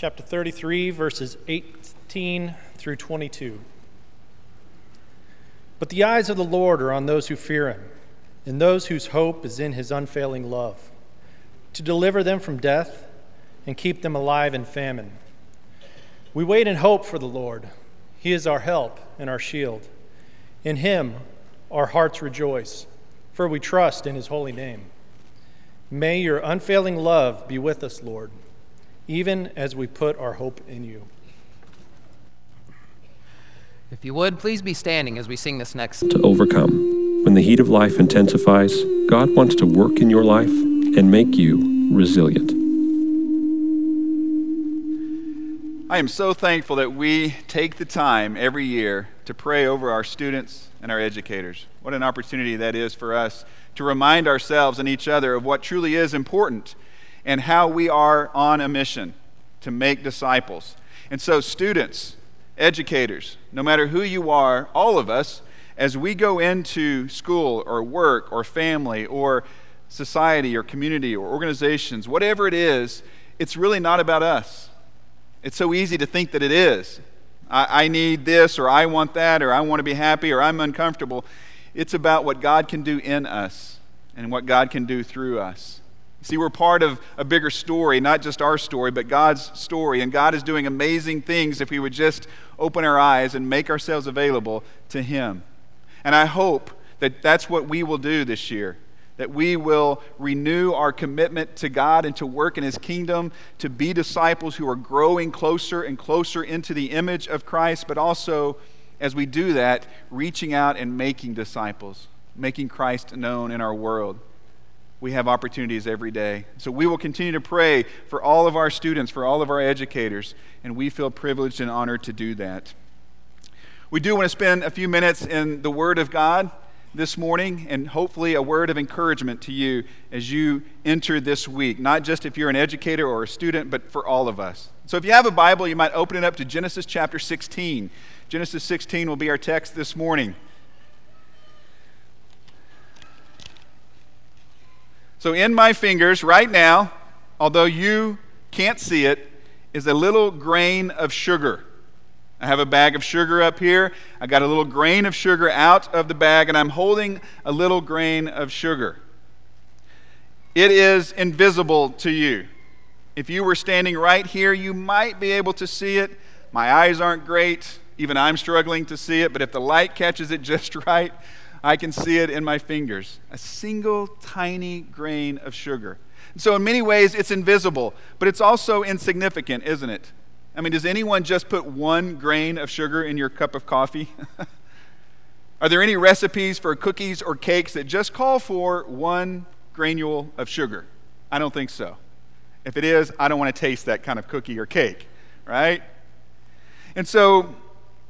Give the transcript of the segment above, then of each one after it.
chapter 33, verses 18 through 22. But the eyes of the Lord are on those who fear him, and those whose hope is in his unfailing love, to deliver them from death and keep them alive in famine. We wait in hope for the Lord. He is our help and our shield. In him our hearts rejoice, for we trust in his holy name. May your unfailing love be with us, Lord, even as we put our hope in you. If you would, please be standing as we sing this next. To overcome. When the heat of life intensifies, God wants to work in your life and make you resilient. I am so thankful that we take the time every year to pray over our students and our educators. What an opportunity that is for us to remind ourselves and each other of what truly is important and how we are on a mission to make disciples. And so, students, educators, no matter who you are, all of us, as we go into school or work or family or society or community or organizations, whatever it is, it's really not about us. It's so easy to think that it is. I, I need this or I want that or I want to be happy or I'm uncomfortable. It's about what God can do in us and what God can do through us. See, we're part of a bigger story, not just our story, but God's story. And God is doing amazing things if we would just open our eyes and make ourselves available to Him. And I hope that that's what we will do this year. That we will renew our commitment to God and to work in His kingdom, to be disciples who are growing closer and closer into the image of Christ, but also, as we do that, reaching out and making disciples, making Christ known in our world we have opportunities every day. So we will continue to pray for all of our students, for all of our educators, and we feel privileged and honored to do that. We do want to spend a few minutes in the Word of God this morning and hopefully a word of encouragement to you as you enter this week, not just if you're an educator or a student, but for all of us. So if you have a Bible, you might open it up to Genesis chapter 16. Genesis 16 will be our text this morning. So, in my fingers right now, although you can't see it, is a little grain of sugar. I have a bag of sugar up here. I got a little grain of sugar out of the bag, and I'm holding a little grain of sugar. It is invisible to you. If you were standing right here, you might be able to see it. My eyes aren't great. Even I'm struggling to see it, but if the light catches it just right, I can see it in my fingers. A single tiny grain of sugar. So, in many ways, it's invisible, but it's also insignificant, isn't it? I mean, does anyone just put one grain of sugar in your cup of coffee? Are there any recipes for cookies or cakes that just call for one granule of sugar? I don't think so. If it is, I don't want to taste that kind of cookie or cake, right? And so,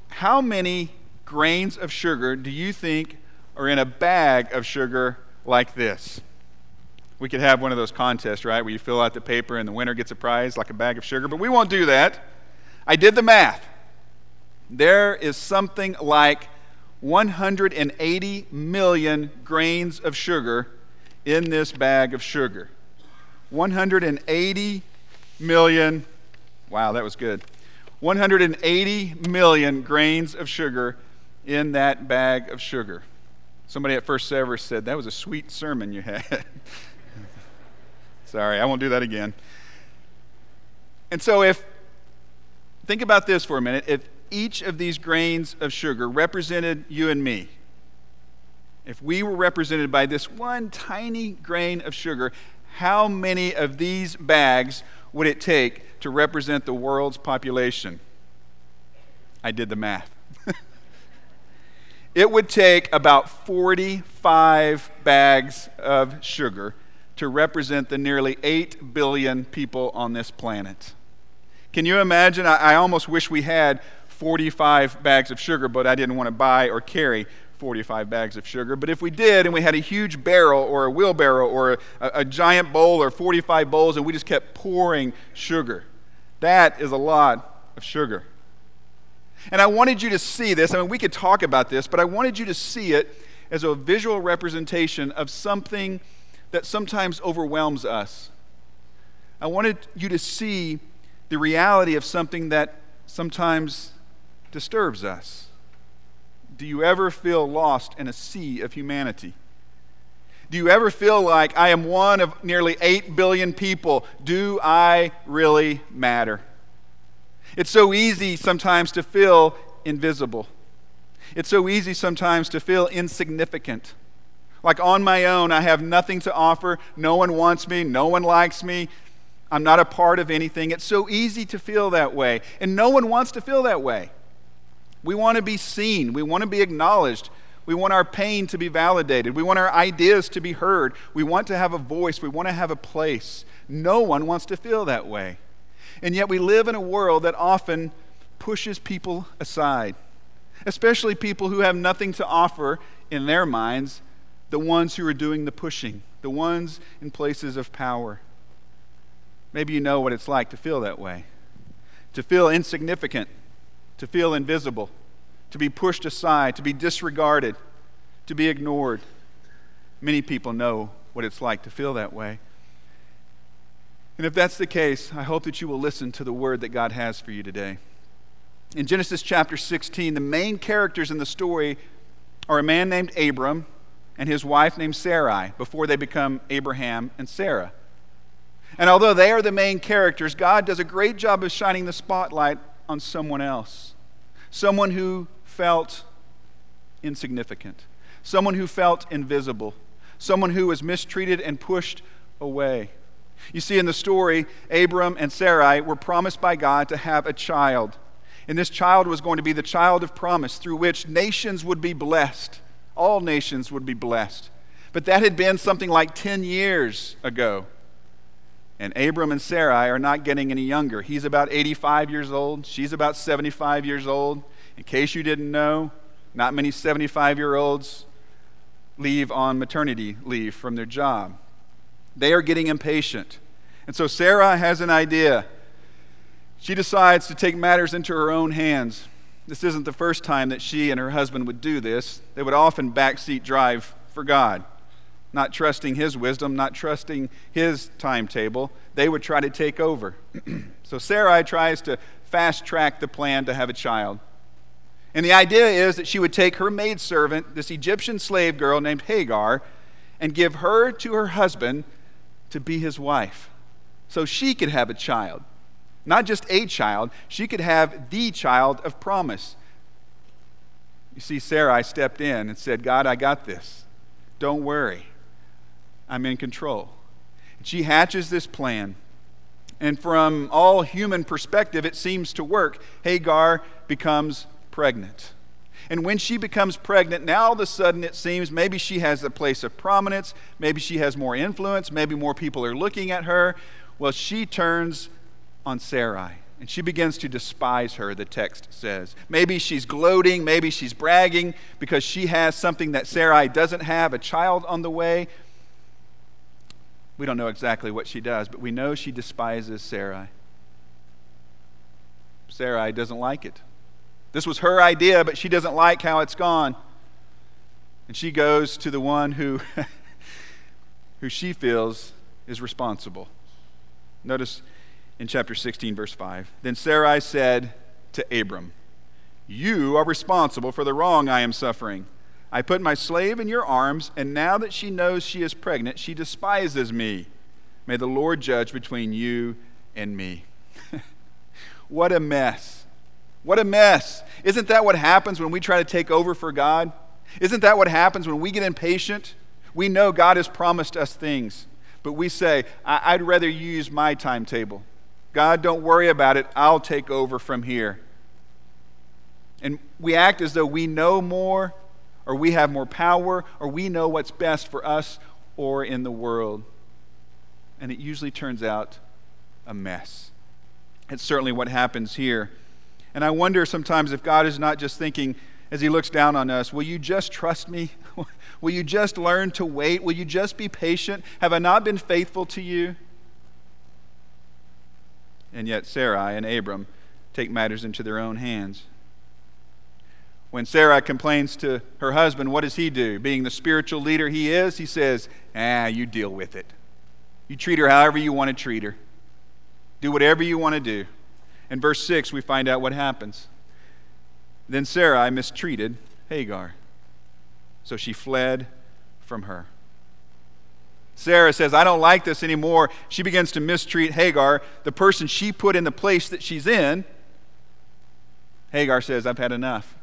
how many grains of sugar do you think or in a bag of sugar like this. We could have one of those contests, right, where you fill out the paper and the winner gets a prize like a bag of sugar, but we won't do that. I did the math. There is something like 180 million grains of sugar in this bag of sugar. 180 million, wow, that was good. 180 million grains of sugar in that bag of sugar. Somebody at First Service said, That was a sweet sermon you had. Sorry, I won't do that again. And so, if, think about this for a minute. If each of these grains of sugar represented you and me, if we were represented by this one tiny grain of sugar, how many of these bags would it take to represent the world's population? I did the math it would take about 45 bags of sugar to represent the nearly 8 billion people on this planet. Can you imagine? I, I, almost wish we had 45 bags of sugar, but I didn't want to buy or carry 45 bags of sugar. But if we did, and we had a huge barrel or a wheelbarrow or a, a giant bowl or 45 bowls, and we just kept pouring sugar, that is a lot of sugar. And I wanted you to see this. I mean, we could talk about this, but I wanted you to see it as a visual representation of something that sometimes overwhelms us. I wanted you to see the reality of something that sometimes disturbs us. Do you ever feel lost in a sea of humanity? Do you ever feel like I am one of nearly 8 billion people? Do I really matter? It's so easy sometimes to feel invisible. It's so easy sometimes to feel insignificant. Like on my own, I have nothing to offer. No one wants me. No one likes me. I'm not a part of anything. It's so easy to feel that way. And no one wants to feel that way. We want to be seen, we want to be acknowledged. We want our pain to be validated. We want our ideas to be heard. We want to have a voice. We want to have a place. No one wants to feel that way. And yet we live in a world that often pushes people aside, especially people who have nothing to offer in their minds, the ones who are doing the pushing, the ones in places of power. Maybe you know what it's like to feel that way, to feel insignificant, to feel invisible to be pushed aside, to be disregarded, to be ignored. Many people know what it's like to feel that way. And if that's the case, I hope that you will listen to the word that God has for you today. In Genesis chapter 16, the main characters in the story are a man named Abram and his wife named Sarai before they become Abraham and Sarah. And although they are the main characters, God does a great job of shining the spotlight on someone else. Someone who felt insignificant, someone who felt invisible, someone who was mistreated and pushed away. You see, in the story, Abram and Sarai were promised by God to have a child. And this child was going to be the child of promise through which nations would be blessed. All nations would be blessed. But that had been something like 10 years ago. And Abram and Sarai are not getting any younger. He's about 85 years old. She's about 75 years old. In case you didn't know, not many 75 year olds leave on maternity leave from their job. They are getting impatient. And so Sarah has an idea. She decides to take matters into her own hands. This isn't the first time that she and her husband would do this. They would often backseat drive for God, not trusting His wisdom, not trusting His timetable. They would try to take over. so Sarai tries to fast track the plan to have a child. And the idea is that she would take her maidservant, this Egyptian slave girl named Hagar, and give her to her husband to be his wife so she could have a child. Not just a child, she could have the child of promise. You see, Sarai stepped in and said, God, I got this. Don't worry. I'm in control. She hatches this plan. And from all human perspective, it seems to work. Hagar becomes pregnant. And when she becomes pregnant, now all of a sudden it seems maybe she has a place of prominence, maybe she has more influence, maybe more people are looking at her. Well, she turns on Sarai and she begins to despise her, the text says. Maybe she's gloating, maybe she's bragging because she has something that Sarai doesn't have, a child on the way. We don't know exactly what she does, but we know she despises Sarai. Sarai doesn't like it. This was her idea, but she doesn't like how it's gone. And she goes to the one who, who she feels is responsible. Notice in chapter 16, verse 5. Then Sarai said to Abram, You are responsible for the wrong I am suffering. I put my slave in your arms, and now that she knows she is pregnant, she despises me. May the Lord judge between you and me. what a mess. What a mess. Isn't that what happens when we try to take over for God? Isn't that what happens when we get impatient? We know God has promised us things, but we say, I- would rather use my timetable. God, don't worry about it. I'll take over from here. And we act as though we know more, or we have more power, or we know what's best for us or in the world. And it usually turns out a mess. It's certainly what happens here. And I wonder sometimes if God is not just thinking, as He looks down on us, will you just trust me? will you just learn to wait? Will you just be patient? Have I not been faithful to you? And yet, Sarai and Abram take matters into their own hands. When Sarai complains to her husband, what does he do? Being the spiritual leader he is, he says, Ah, you deal with it. You treat her however you want to treat her. Do whatever you want to do. In verse 6, we find out what happens. Then Sarai mistreated Hagar, so she fled from her. Sarah says, I don't like this anymore. She begins to mistreat Hagar, the person she put in the place that she's in. Hagar says, I've had enough.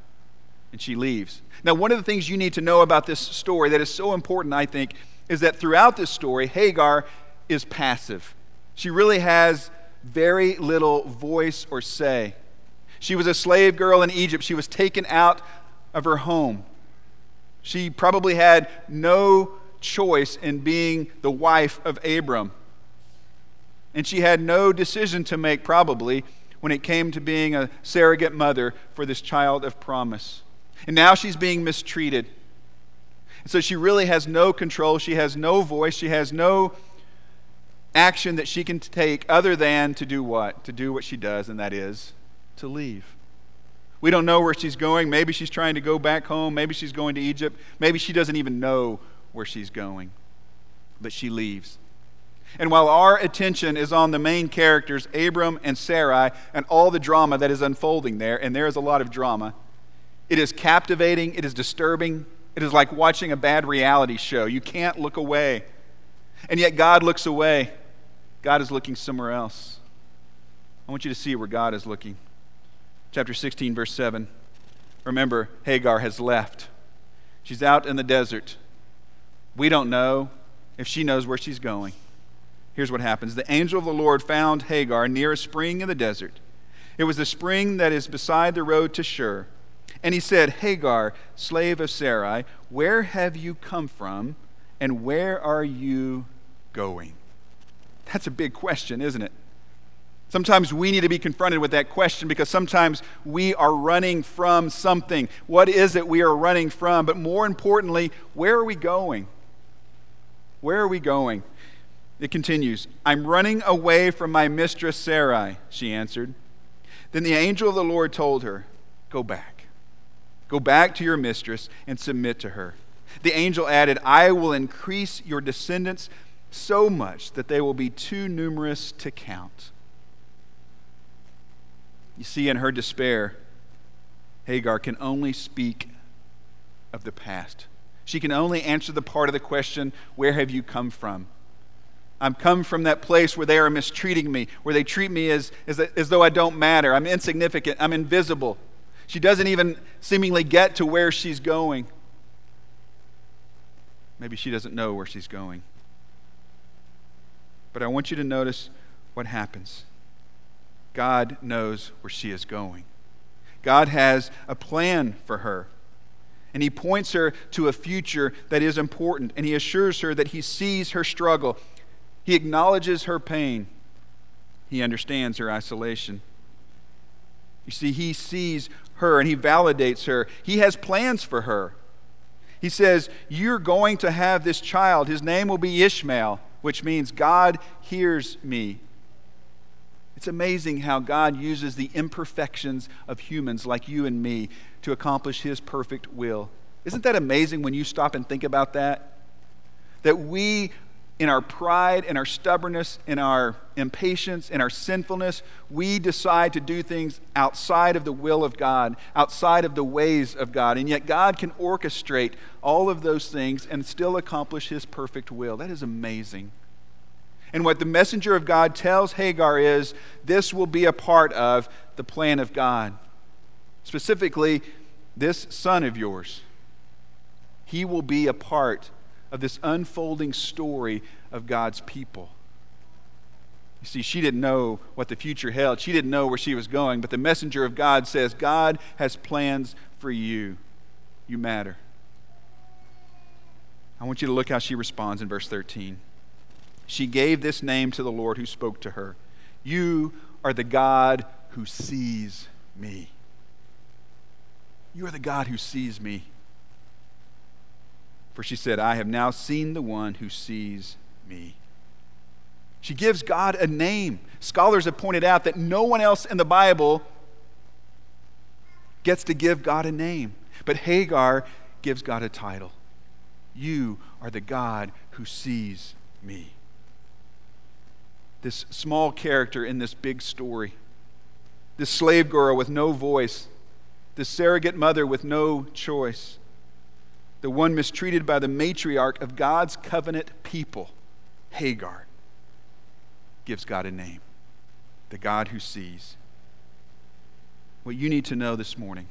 And she leaves. Now, one of the things you need to know about this story that is so important, I think, is that throughout this story, Hagar is passive. She really has very little voice or say. She was a slave girl in Egypt. She was taken out of her home. She probably had no choice in being the wife of Abram. And she had no decision to make, probably, when it came to being a surrogate mother for this child of promise. And now she's being mistreated. And so she really has no control. She has no voice. She has no action that she can take other than to do what? To do what she does, and that is to leave. We don't know where she's going. Maybe she's trying to go back home. Maybe she's going to Egypt. Maybe she doesn't even know where she's going. But she leaves. And while our attention is on the main characters, Abram and Sarai, and all the drama that is unfolding there, and there is a lot of drama, it is captivating, it is disturbing, it is like watching a bad reality show. You can't look away. And yet God looks away. God is looking somewhere else. I want you to see where God is looking. Chapter 16, verse 7. Remember, Hagar has left. She's out in the desert. We don't know if she knows where she's going. Here's what happens The angel of the Lord found Hagar near a spring in the desert. It was the spring that is beside the road to Shur. And he said, Hagar, slave of Sarai, where have you come from, and where are you going? That's a big question, isn't it? Sometimes we need to be confronted with that question because sometimes we are running from something. What is it we are running from? But more importantly, where are we going? Where are we going? It continues I'm running away from my mistress Sarai, she answered. Then the angel of the Lord told her, Go back. Go back to your mistress and submit to her. The angel added, I will increase your descendants so much that they will be too numerous to count. You see, in her despair, Hagar can only speak of the past. She can only answer the part of the question, Where have you come from? I'm come from that place where they are mistreating me, where they treat me as, as, as though I don't matter. I'm insignificant. I'm invisible. She doesn't even seemingly get to where she's going. Maybe she doesn't know where she's going. But I want you to notice what happens. God knows where she is going. God has a plan for her. And he points her to a future that is important. And he assures her that he sees her struggle. He acknowledges her pain. He understands her isolation. You see, he sees her and he validates her. He has plans for her. He says, You're going to have this child. His name will be Ishmael, which means God hears me. It's amazing how God uses the imperfections of humans like you and me to accomplish His perfect will. Isn't that amazing when you stop and think about that? That we, in our pride, in our stubbornness, in our impatience, in our sinfulness, we decide to do things outside of the will of God, outside of the ways of God. And yet God can orchestrate all of those things and still accomplish His perfect will. That is amazing. And what the messenger of God tells Hagar is this will be a part of the plan of God. Specifically, this son of yours. He will be a part of this unfolding story of God's people. You see, she didn't know what the future held. She didn't know where she was going, but the messenger of God says, God has plans for you. You matter. I want you to look how she responds in verse 13 she gave this name to the Lord who spoke to her You are the God who sees me. You are the God who sees me. For she said, I have now seen the one who sees me. She gives God a name. Scholars have pointed out that no one else in the Bible gets to give God a name. But Hagar gives God a title. You are the God who sees me this small character in this big story this slave girl with no voice, this surrogate mother with no choice, the one mistreated by the matriarch of God's covenant people, Hagar, gives God a name the God who sees. What you need to know this morning,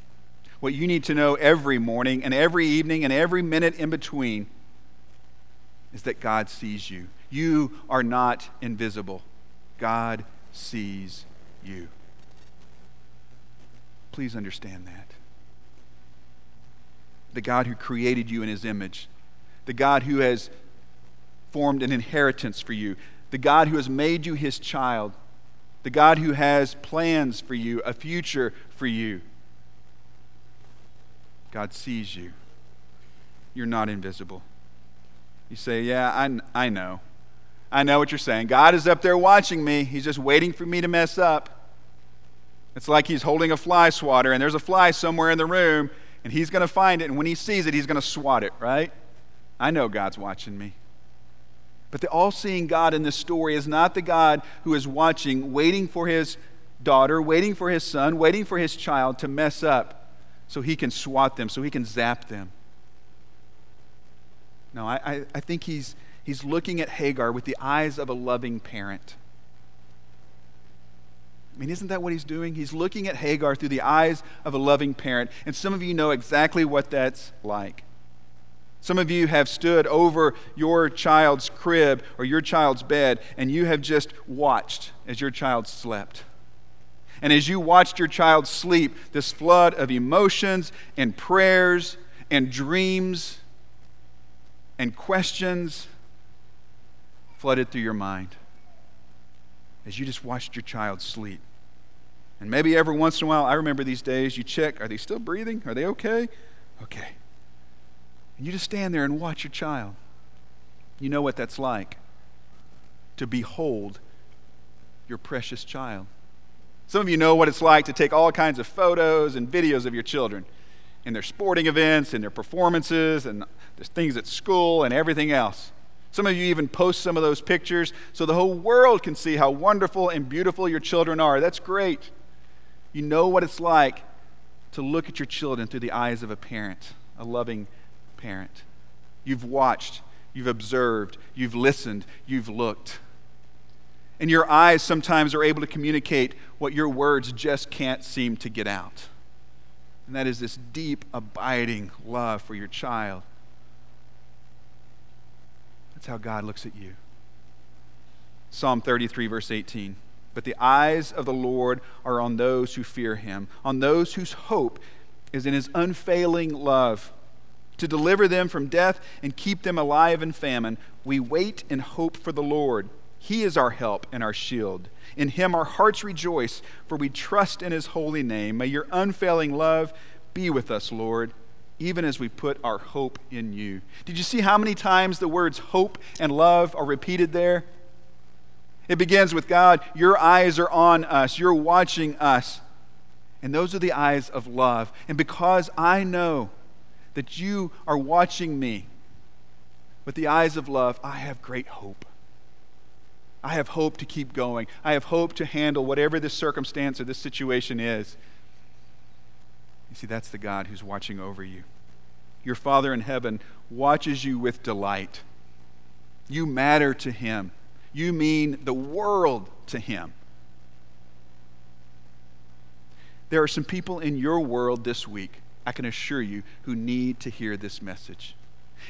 what you need to know every morning and every evening and every minute in between, is that God sees you. You are not invisible. God sees you. Please understand that. The God who created you in his image, the God who has formed an inheritance for you, the God who has made you his child, the God who has plans for you, a future for you. God sees you. You're not invisible. You say, Yeah, I, I know. I know what you're saying. God is up there watching me. He's just waiting for me to mess up. It's like he's holding a fly swatter, and there's a fly somewhere in the room, and he's going to find it, and when he sees it, he's going to swat it, right? I know God's watching me. But the all seeing God in this story is not the God who is watching, waiting for his daughter, waiting for his son, waiting for his child to mess up so he can swat them, so he can zap them. No, I, I, I think he's, he's looking at Hagar with the eyes of a loving parent. I mean, isn't that what he's doing? He's looking at Hagar through the eyes of a loving parent. And some of you know exactly what that's like. Some of you have stood over your child's crib or your child's bed, and you have just watched as your child slept. And as you watched your child sleep, this flood of emotions and prayers and dreams and questions flooded through your mind as you just watched your child sleep. And maybe every once in a while, I remember these days, you check, are they still breathing? Are they okay? Okay. And you just stand there and watch your child. You know what that's like to behold your precious child. Some of you know what it's like to take all kinds of photos and videos of your children in their sporting events and their performances and there's things at school and everything else. Some of you even post some of those pictures so the whole world can see how wonderful and beautiful your children are. That's great. You know what it's like to look at your children through the eyes of a parent, a loving parent. You've watched, you've observed, you've listened, you've looked. And your eyes sometimes are able to communicate what your words just can't seem to get out. And that is this deep, abiding love for your child. That's how God looks at you. Psalm 33, verse 18. But the eyes of the Lord are on those who fear him, on those whose hope is in his unfailing love. To deliver them from death and keep them alive in famine, we wait and hope for the Lord. He is our help and our shield. In him our hearts rejoice, for we trust in his holy name. May your unfailing love be with us, Lord even as we put our hope in you. Did you see how many times the words hope and love are repeated there? It begins with God, your eyes are on us, you're watching us. And those are the eyes of love. And because I know that you are watching me with the eyes of love, I have great hope. I have hope to keep going. I have hope to handle whatever this circumstance or this situation is. You see, that's the God who's watching over you. Your Father in heaven watches you with delight. You matter to Him, you mean the world to Him. There are some people in your world this week, I can assure you, who need to hear this message.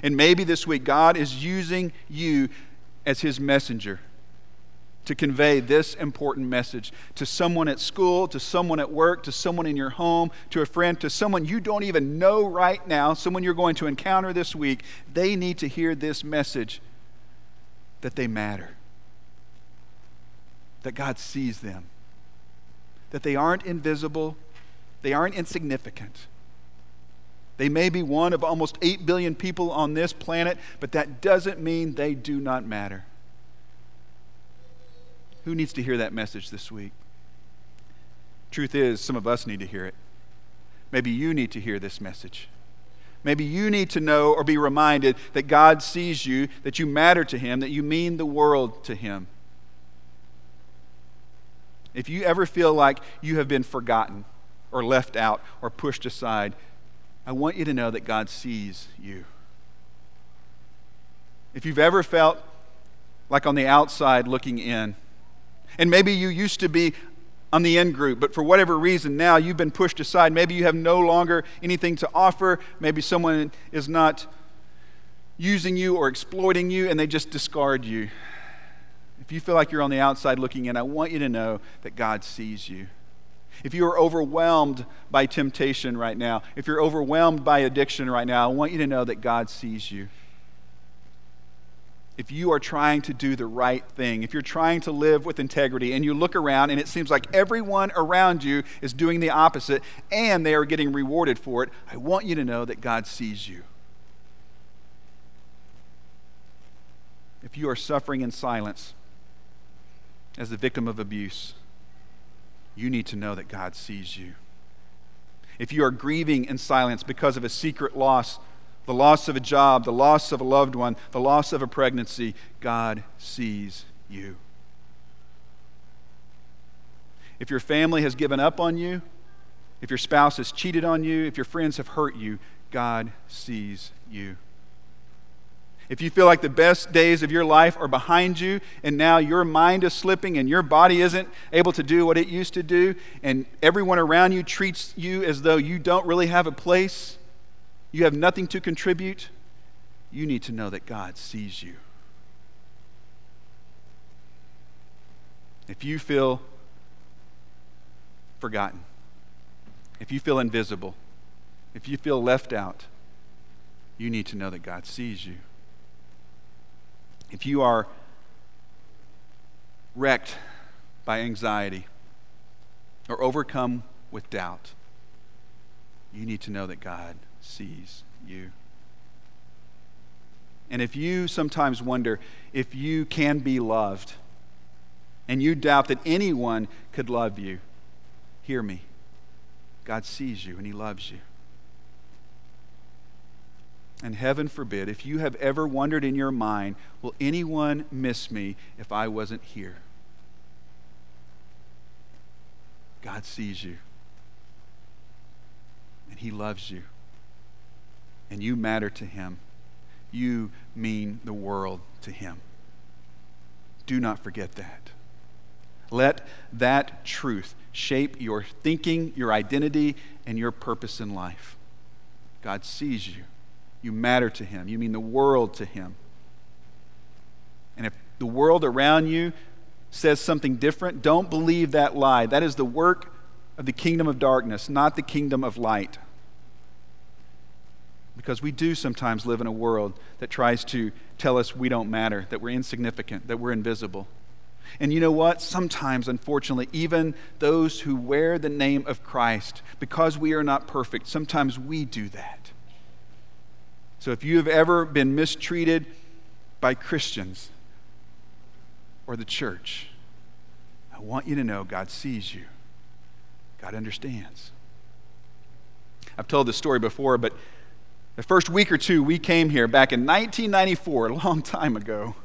And maybe this week, God is using you as His messenger to convey this important message to someone at school, to someone at work, to someone in your home, to a friend, to someone you don't even know right now, someone you're going to encounter this week. They need to hear this message that they matter, that God sees them, that they aren't invisible, they aren't insignificant. They may be one of almost 8 billion people on this planet, but that doesn't mean they do not matter. Who needs to hear that message this week? Truth is, some of us need to hear it. Maybe you need to hear this message. Maybe you need to know or be reminded that God sees you, that you matter to Him, that you mean the world to Him. if you ever feel like you have been forgotten or left out or pushed aside, I want you to know that God sees you. If you've ever felt like on the outside looking in, and maybe you used to be on the in group, but for whatever reason now you've been pushed aside. Maybe you have no longer anything to offer. Maybe someone is not using you or exploiting you and they just discard you. If you feel like you're on the outside looking in, I want you to know that God sees you. If you are overwhelmed by temptation right now, if you're overwhelmed by addiction right now, I want you to know that God sees you. If you are trying to do the right thing, if you're trying to live with integrity, and you look around and it seems like everyone around you is doing the opposite and they are getting rewarded for it, I want you to know that God sees you. If you are suffering in silence as the victim of abuse, you need to know that God sees you. If you are grieving in silence because of a secret loss, the loss of a job, the loss of a loved one, the loss of a pregnancy, God sees you. If your family has given up on you, if your spouse has cheated on you, if your friends have hurt you, God sees you. If you feel like the best days of your life are behind you and now your mind is slipping and your body isn't able to do what it used to do, and everyone around you treats you as though you don't really have a place, you have nothing to contribute, you need to know that God sees you. If you feel forgotten, if you feel invisible, if you feel left out, you need to know that God sees you if you are wrecked by anxiety or overcome with doubt, you need to know that God sees you. And if you sometimes wonder if you can be loved and you doubt that anyone could love you, hear me. God sees you and He loves you. And heaven forbid, if you have ever wondered in your mind, will anyone miss me if I wasn't here? God sees you. And He loves you. And you matter to Him. You mean the world to Him. Do not forget that. Let that truth shape your thinking, your identity, and your purpose in life. God sees you. You matter to Him. You mean the world to Him. And if the world around you says something different, don't believe that lie. That is the work of the kingdom of darkness, not the kingdom of light. Because we do sometimes live in a world that tries to tell us we don't matter, that we're insignificant, that we're invisible. And you know what? Sometimes, unfortunately, even those who wear the name of Christ, because we are not perfect, sometimes we do that. So if you have ever been mistreated by Christians or the church, I want you to know God sees you, God understands. I've told this story before, but the first week or two we came here back in 1994, a long time ago.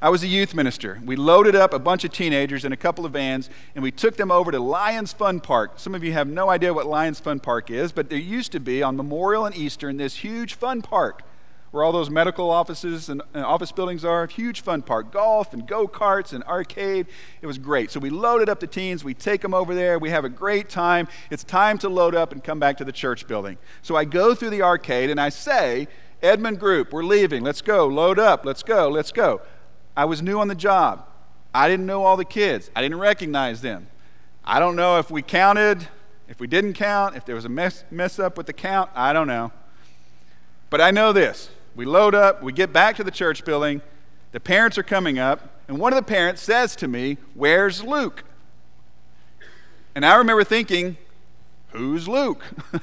I was a youth minister. We loaded up a bunch of teenagers in a couple of vans and we took them over to Lions Fun Park. Some of you have no idea what Lions Fun Park is, but there used to be on Memorial and Eastern this huge fun park where all those medical offices and, office buildings are. Huge fun park, golf and go karts and arcade. It was great. So we loaded up the teens, we take them over there, we have a great time. It's time to load up and come back to the church building. So I go through the arcade and I say, Edmond Group, we're leaving. Let's go. Load up. Let's go. Let's go. I was new on the job. I didn't know all the kids, I didn't recognize them. I don't know if we counted, if we didn't count, if there was a mess, mess up with the count. I don't know. But I know this we load up, we get back to the church building, the parents are coming up, and one of the parents says to me, Where's Luke? And I remember thinking, Who's Luke?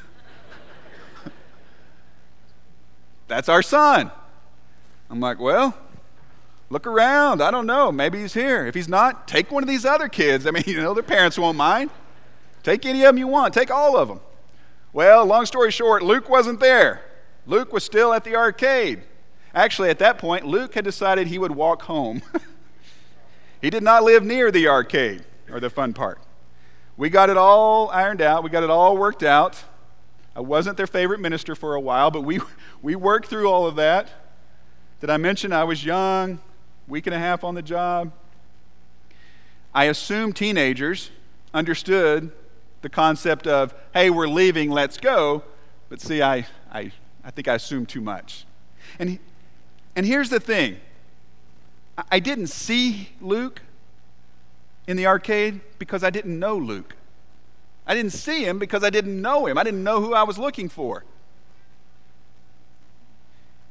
That's our son. I'm like, Well, Look around. I don't know. Maybe he's here. If he's not, take one of these other kids. I mean, you know, their parents won't mind. Take any of them you want. Take all of them. Well, long story short, Luke wasn't there. Luke was still at the arcade. Actually, at that point, Luke had decided he would walk home. he did not live near the arcade. or the fun part. We got it all ironed out, we got it all worked out. I wasn't their favorite minister for a while, but we, we worked through all of that. Did I mention I was young, week and a half on the job? I assume teenagers understood the concept of, hey, we're leaving, let's go. But see, I, I, I think I assumed too much. And, and here's the thing I didn't see Luke in the arcade because I didn't know Luke. I didn't see him because I didn't know him. I didn't know who I was looking for.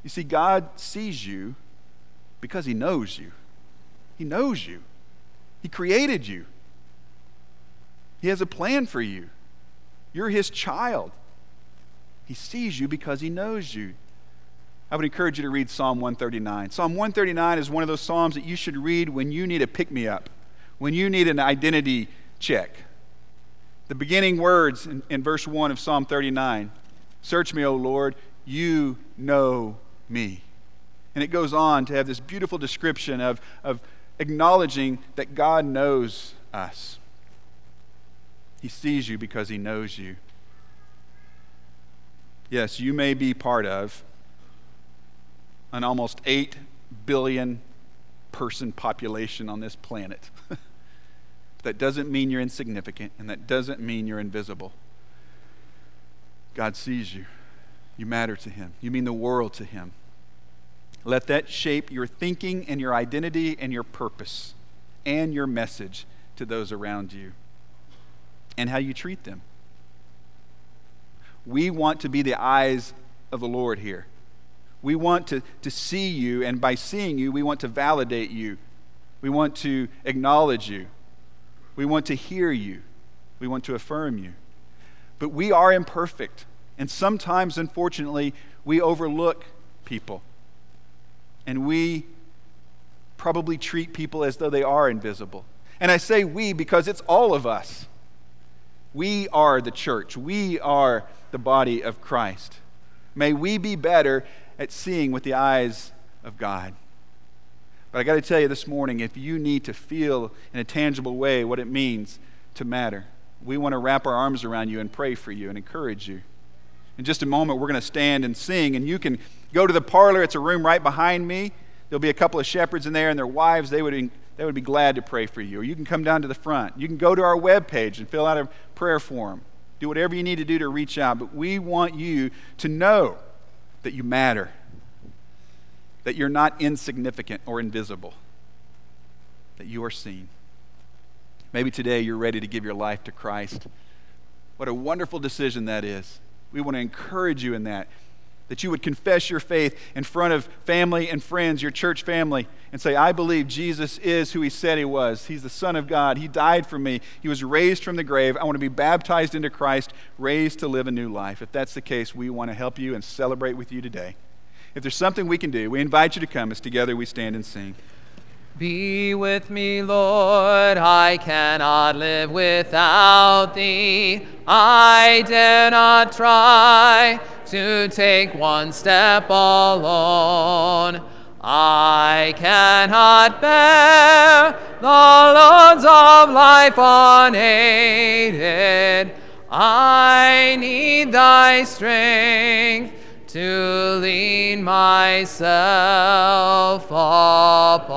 You see, God sees you because He knows you. He knows you. He created you. He has a plan for you. You're His child. He sees you because He knows you. I would encourage you to read Psalm 139. Psalm 139 is one of those Psalms that you should read when you need a pick me up, when you need an identity check. The beginning words in, in, verse 1 of Psalm 39 Search me, O Lord, you know me. And it goes on to have this beautiful description of, of acknowledging that God knows us. He sees you because he knows you. Yes, you may be part of an almost 8 billion person population on this planet. that doesn't mean you're insignificant, and that doesn't mean you're invisible. God sees you. You matter to Him. You mean the world to Him. Let that shape your thinking and your identity and your purpose and your message to those around you and how you treat them. We want to be the eyes of the Lord here. We want to, to see you, and by seeing you, we want to validate you. We want to acknowledge you. We want to hear you. We want to affirm you. But we are imperfect. And sometimes, unfortunately, we overlook people. And we probably treat people as though they are invisible. And I say we because it's all of us. We are the church, we are the body of Christ. May we be better at seeing with the eyes of God. But I got to tell you this morning if you need to feel in a tangible way what it means to matter, we want to wrap our arms around you and pray for you and encourage you. In just a moment, we're going to stand and sing, and you can go to the parlor. It's a room right behind me. There'll be a couple of shepherds in there and their wives. They would, they would be glad to pray for you. Or you can come down to the front. You can go to our webpage and fill out a prayer form. Do whatever you need to do to reach out. But we want you to know that you matter, that you're not insignificant or invisible, that you are seen. Maybe today you're ready to give your life to Christ. What a wonderful decision that is. We want to encourage you in that. That you would confess your faith in front of family and friends, your church family, and say, I believe Jesus is who he said he was. He's the Son of God. He died for me. He was raised from the grave. I want to be baptized into Christ, raised to live a new life. If that's the case, we want to help you and celebrate with you today. If there's something we can do, we invite you to come as together we stand and sing. Be with me, Lord, I cannot live without thee. I dare not try to take one step alone. I cannot bear the loads of life unaided. I need thy strength to lean myself upon.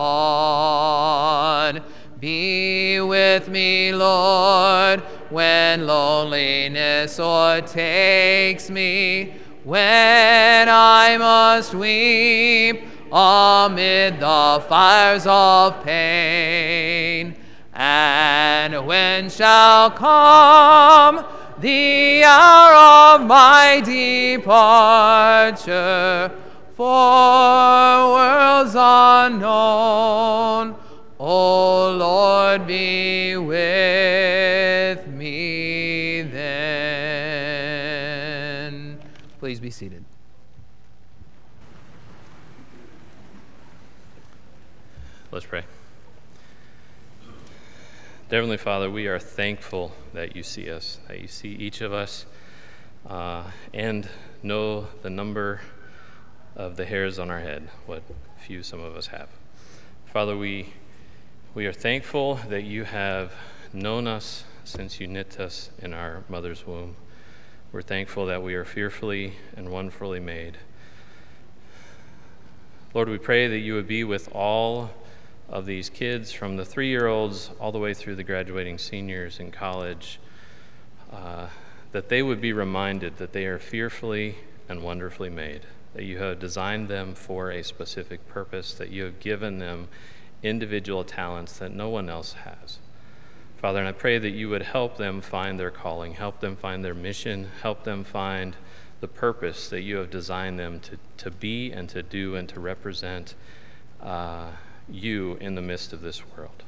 Be with me, Lord, when loneliness o'ertakes me, when I must weep amid the fires of pain. And when shall come the hour of my departure for worlds unknown. Be seated. Let's pray. Heavenly Father, we are thankful that you see us, that you see each of us, uh, and know the number of the hairs on our head, what few some of us have. Father, we, we are thankful that you have known us since you knit us in our mother's womb. We're thankful that we are fearfully and wonderfully made. Lord, we pray that you would be with all of these kids from the three year olds all the way through the graduating seniors in college, uh, that they would be reminded that they are fearfully and wonderfully made, that you have designed them for a specific purpose, that you have given them individual talents that no one else has. Father, and I pray that you would help them find their calling, help them find their mission, help them find the purpose that you have designed them to, to be and to do and to represent uh, you in the midst of this world.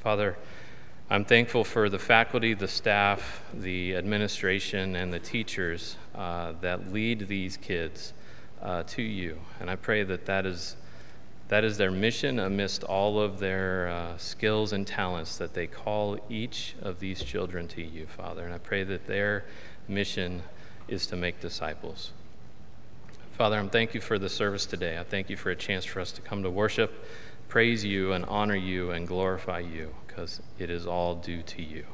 Father, I'm thankful for the faculty, the staff, the administration, and the teachers uh, that lead these kids uh, to you. And I pray that that is, that is their mission amidst all of their uh, skills and talents, that they call each of these children to you, Father. And I pray that their mission is to make disciples. Father, I'm thank you for the service today. I thank you for a chance for us to come to worship, praise you, and honor you, and glorify you, because it is all due to you.